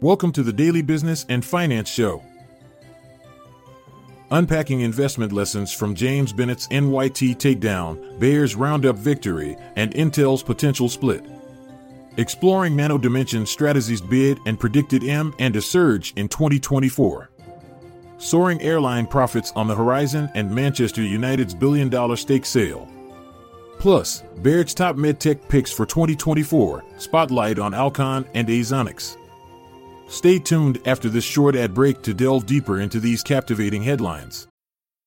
Welcome to the Daily Business and Finance Show. Unpacking investment lessons from James Bennet's NYT takedown, Bayer's Roundup victory, and Intel's potential split. Exploring Nano Dimension's Stratasys bid and predicted M and a surge in 2024. Soaring airline profits on the horizon and Manchester United's billion dollar stake sale. Plus, Baird's top medtech picks for 2024, spotlight on Alcon and Axonics. Stay tuned after this short ad break to delve deeper into these captivating headlines.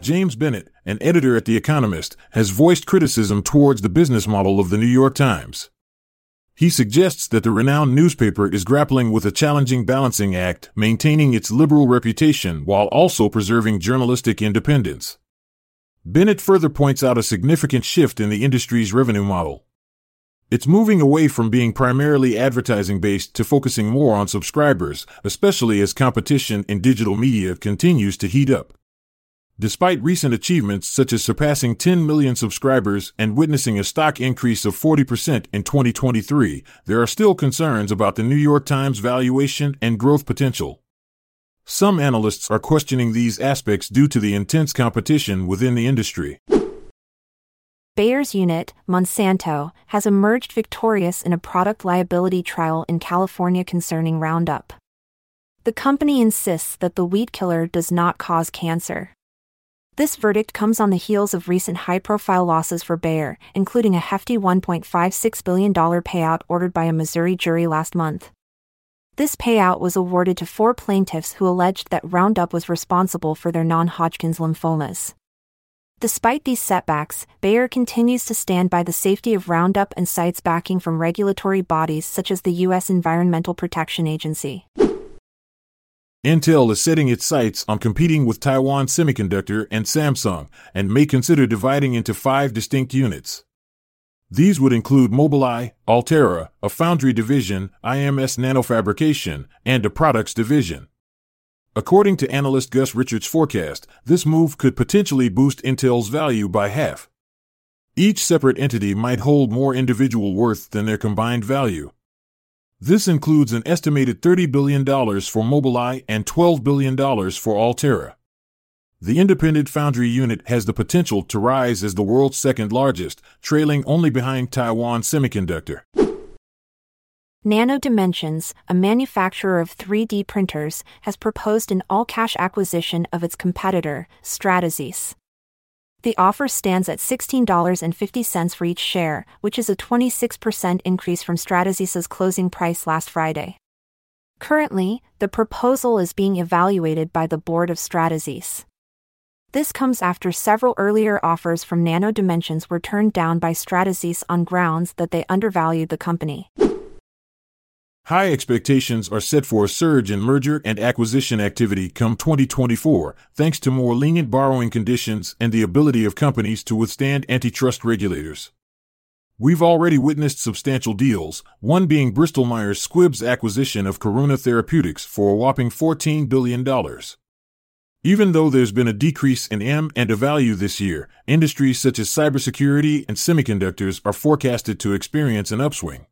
James Bennet, an editor at The Economist, has voiced criticism towards the business model of the New York Times. He suggests that the renowned newspaper is grappling with a challenging balancing act, maintaining its liberal reputation while also preserving journalistic independence. Bennet further points out a significant shift in the industry's revenue model. It's moving away from being primarily advertising based to focusing more on subscribers, especially as competition in digital media continues to heat up. Despite recent achievements such as surpassing 10 million subscribers and witnessing a stock increase of 40% in 2023, there are still concerns about the New York Times valuation and growth potential. Some analysts are questioning these aspects due to the intense competition within the industry. Bayer's unit, Monsanto, has emerged victorious in a product liability trial in California concerning Roundup. The company insists that the weed killer does not cause cancer. This verdict comes on the heels of recent high profile losses for Bayer, including a hefty $1.56 billion payout ordered by a Missouri jury last month. This payout was awarded to four plaintiffs who alleged that Roundup was responsible for their non Hodgkin's lymphomas. Despite these setbacks, Bayer continues to stand by the safety of Roundup and cites backing from regulatory bodies such as the U.S. Environmental Protection Agency. Intel is setting its sights on competing with Taiwan Semiconductor and Samsung and may consider dividing into five distinct units. These would include Mobileye, Altera, a foundry division, IMS Nanofabrication, and a products division. According to analyst Gus Richards' forecast, this move could potentially boost Intel's value by half. Each separate entity might hold more individual worth than their combined value. This includes an estimated $30 billion for Mobileye and $12 billion for Altera. The independent foundry unit has the potential to rise as the world's second largest, trailing only behind Taiwan Semiconductor. Nano Dimensions, a manufacturer of 3D printers, has proposed an all cash acquisition of its competitor, Stratasys. The offer stands at $16.50 for each share, which is a 26% increase from Stratasys's closing price last Friday. Currently, the proposal is being evaluated by the board of Stratasys. This comes after several earlier offers from Nano Dimensions were turned down by Stratasys on grounds that they undervalued the company. High expectations are set for a surge in merger and acquisition activity come 2024, thanks to more lenient borrowing conditions and the ability of companies to withstand antitrust regulators. We've already witnessed substantial deals, one being Bristol Myers Squibb's acquisition of Karuna Therapeutics for a whopping $14 billion. Even though there's been a decrease in M and A value this year, industries such as cybersecurity and semiconductors are forecasted to experience an upswing.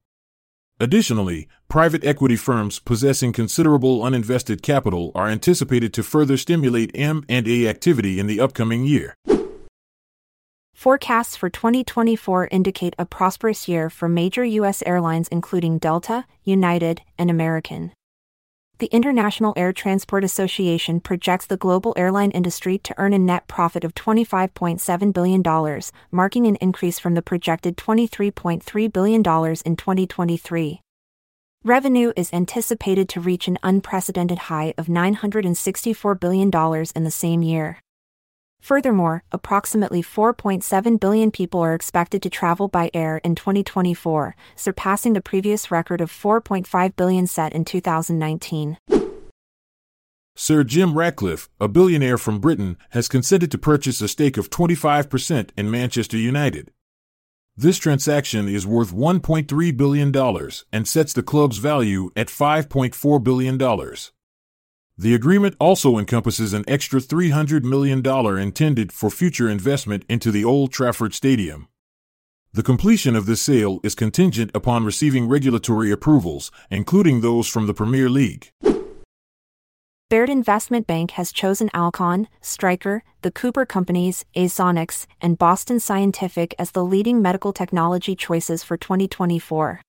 Additionally, private equity firms possessing considerable uninvested capital are anticipated to further stimulate M&A activity in the upcoming year. Forecasts for 2024 indicate a prosperous year for major U.S. airlines including Delta, United, and American. The International Air Transport Association projects the global airline industry to earn a net profit of $25.7 billion, marking an increase from the projected $23.3 billion in 2023. Revenue is anticipated to reach an unprecedented high of $964 billion in the same year. Furthermore, approximately 4.7 billion people are expected to travel by air in 2024, surpassing the previous record of 4.5 billion set in 2019. Sir Jim Ratcliffe, a billionaire from Britain, has consented to purchase a stake of 25% in Manchester United. This transaction is worth $1.3 billion and sets the club's value at $5.4 billion. The agreement also encompasses an extra $300 million intended for future investment into the Old Trafford Stadium. The completion of this sale is contingent upon receiving regulatory approvals, including those from the Premier League. Baird Investment Bank has chosen Alcon, Stryker, the Cooper Companies, Axonics, and Boston Scientific as the leading medical technology choices for 2024.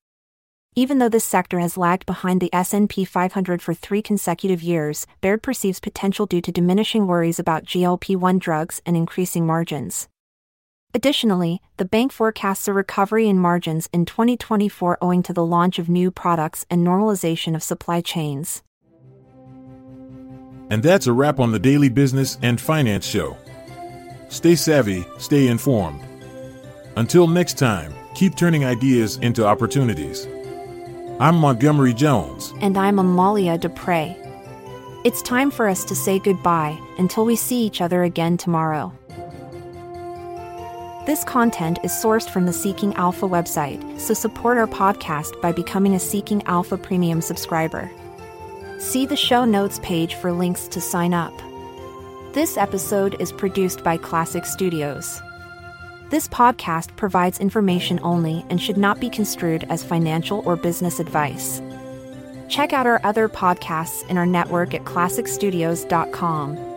Even though this sector has lagged behind the S&P 500 for 3 consecutive years, Baird perceives potential due to diminishing worries about GLP-1 drugs and increasing margins. Additionally, the bank forecasts a recovery in margins in 2024 owing to the launch of new products and normalization of supply chains. And that's a wrap on the Daily Business and Finance Show. Stay savvy, stay informed. Until next time, keep turning ideas into opportunities. I'm Montgomery Jones. And I'm Amalia Dupre. It's time for us to say goodbye until we see each other again tomorrow. This content is sourced from the Seeking Alpha website, so support our podcast by becoming a Seeking Alpha Premium subscriber. See the show notes page for links to sign up. This episode is produced by Klassic Studios. This podcast provides information only and should not be construed as financial or business advice. Check out our other podcasts in our network at klassicstudios.com.